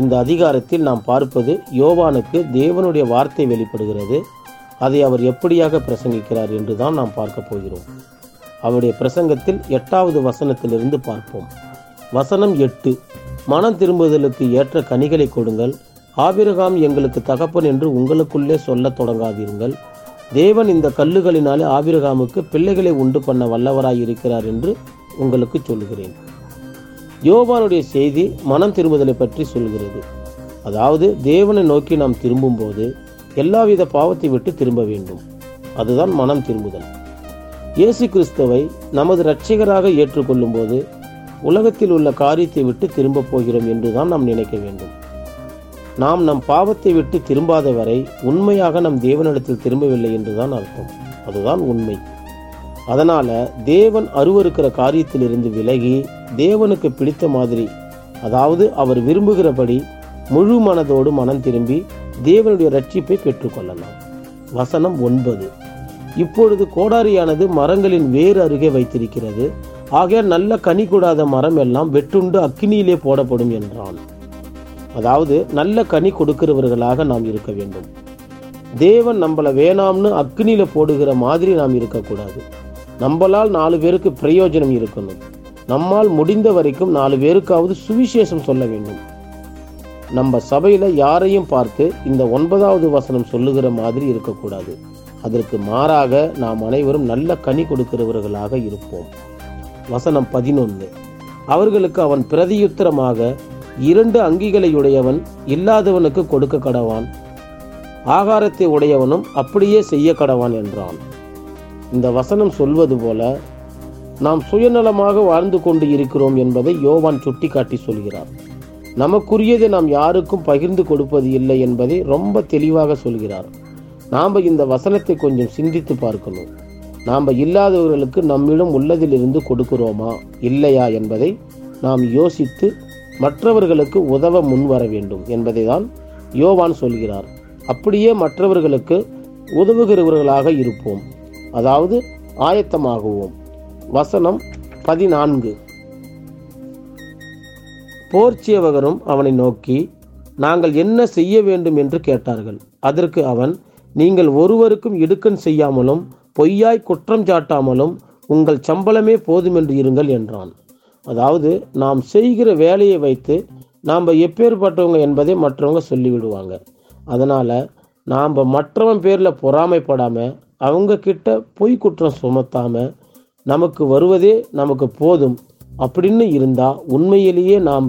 இந்த அதிகாரத்தில் நாம் பார்ப்பது யோவானுக்கு தேவனுடைய வார்த்தை வெளிப்படுகிறது. அதை அவர் எப்படியாக பிரசங்கிக்கிறார் என்று தான் நாம் பார்க்க போகிறோம். அவருடைய பிரசங்கத்தில் எட்டாவது வசனத்திலிருந்து பார்ப்போம். வசனம் எட்டு மனம் திரும்புதலுக்கு ஏற்ற கனிகளை கொடுங்கள். ஆபிரகாம் எங்களுக்கு தகப்பன் என்று உங்களுக்குள்ளே சொல்லத் தொடங்காதீர்கள். தேவன் இந்த கல்லுகளினாலே ஆபிரகாமுக்கு பிள்ளைகளை உண்டு பண்ண வல்லவராய் இருக்கிறார் என்று உங்களுக்கு சொல்லுகிறேன். யோவானுடைய செய்தி மனம் திரும்புதலை பற்றி சொல்கிறது. அதாவது தேவனை நோக்கி நாம் திரும்பும்போது எல்லாவித பாவத்தை விட்டு திரும்ப வேண்டும். அதுதான் மனம் திரும்புதல். இயேசு கிறிஸ்தவை நமது இரட்சிகராக ஏற்றுக்கொள்ளும் போது உலகத்தில் உள்ள காரியத்தை விட்டு திரும்பப் போகிறோம் என்றுதான் நாம் நினைக்க வேண்டும். நாம் நம் பாவத்தை விட்டு திரும்பாத வரை உண்மையாக நம் தேவனிடத்தில் திரும்பவில்லை என்றுதான் அர்த்தம். அதுதான் உண்மை. அதனால தேவன் அருவருக்கிற காரியத்திலிருந்து விலகி தேவனுக்கு பிடித்த மாதிரி. அதாவது அவர் விரும்புகிறபடி முழு மனதோடு மனம் திரும்பி தேவனுடைய ரட்சிப்பை பெற்றுக்கொள்ளலாம். வசனம் ஒன்பது. இப்பொழுது கோடாரியானது மரங்களின் வேறு அருகே வைத்திருக்கிறது. ஆகையால் நல்ல கனி கூடாத மரம் எல்லாம் வெட்டுண்டு அக்கினியிலே போடப்படும் என்றான். அதாவது நல்ல கனி கொடுக்கிறவர்களாக நாம் இருக்க வேண்டும். தேவன் நம்மள வேணாம்னு அக்னியில போடுகிற மாதிரி நாம் இருக்கக்கூடாது. நம்மளால் நாலு பேருக்கு பிரயோஜனம் இருக்கணும். நம்மால் முடிந்த வரைக்கும் நாலு பேருக்காவது சுவிசேஷம் சொல்ல வேண்டும். நம்ம சபையில யாரையும் பார்த்து இந்த ஒன்பதாவது வசனம் சொல்லுகிற மாதிரி இருக்கக்கூடாது. அதற்கு மாறாக நாம் அனைவரும் நல்ல கனி கொடுக்கிறவர்களாக இருப்போம். வசனம் பதினொன்று. அவர்களுக்கு அவன் பிரதியுத்தரமாக இரண்டு அங்கிகளையுடையவன் இல்லாதவனுக்கு கொடுக்க கடவான். ஆகாரத்தை உடையவனும் அப்படியே செய்ய கடவான் என்றான். இந்த வசனம் சொல்வது போல நாம் சுயநலமாக வாழ்ந்து கொண்டு இருக்கிறோம் என்பதை யோவான் சுட்டிக்காட்டி சொல்கிறார். நமக்குரியதை நாம் யாருக்கும் பகிர்ந்து கொடுப்பது இல்லை என்பதை ரொம்ப தெளிவாக சொல்கிறார். நாம் இந்த வசனத்தை கொஞ்சம் சிந்தித்து பார்க்கணும். நாம் இல்லாதவர்களுக்கு நம்மிடம் உள்ளதிலிருந்து கொடுக்கிறோமா இல்லையா என்பதை நாம் யோசித்து மற்றவர்களுக்கு உதவ முன்வர வேண்டும் என்பதை தான் யோவான் சொல்கிறார். அப்படியே மற்றவர்களுக்கு உதவுகிறவர்களாக இருப்போம். அதாவது ஆயத்தமாகுவோம். வசனம் பதினான்கு. போர்ச்சியவகரும் அவனை நோக்கி நாங்கள் என்ன செய்ய வேண்டும்? என்று கேட்டார்கள். அதற்கு அவன் நீங்கள் ஒருவருக்கும் இடுக்கண் செய்யாமலும் பொய்யாய் குற்றம் சாட்டாமலும் உங்கள் சம்பளமே போதுமென்று இருங்கள் என்றான். அதாவது நாம் செய்கிற வேலையை வைத்து நாம் எப்பேற்பட்டவங்க என்பதை மற்றவங்க சொல்லிவிடுவாங்க. அதனால் நாம் மற்றவன் பேரில் பொறாமைப்படாமல் அவங்க கிட்ட பொய் குற்றம் சுமத்தாமல் நமக்கு வருவதே நமக்கு போதும். அப்படின்னு இருந்தால் உண்மையிலேயே நாம்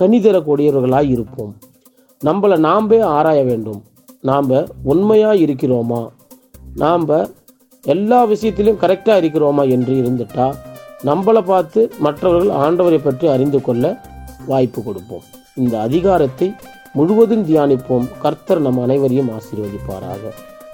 கனிதரக்கூடியவர்களாக இருப்போம். நம்மளை நாம்பே ஆராய வேண்டும். நாம் உண்மையாக இருக்கிறோமா? நாம் எல்லா விஷயத்திலும் கரெக்டாக இருக்கிறோமா என்று இருந்துட்டால் நம்மளை பார்த்து மற்றவர்கள் ஆண்டவரை பற்றி அறிந்து கொள்ள வாய்ப்பு கொடுப்போம். இந்த அதிகாரத்தை முழுவதும் தியானிப்போம். கர்த்தர் நம் அனைவரையும் ஆசீர்வதிப்பாராக.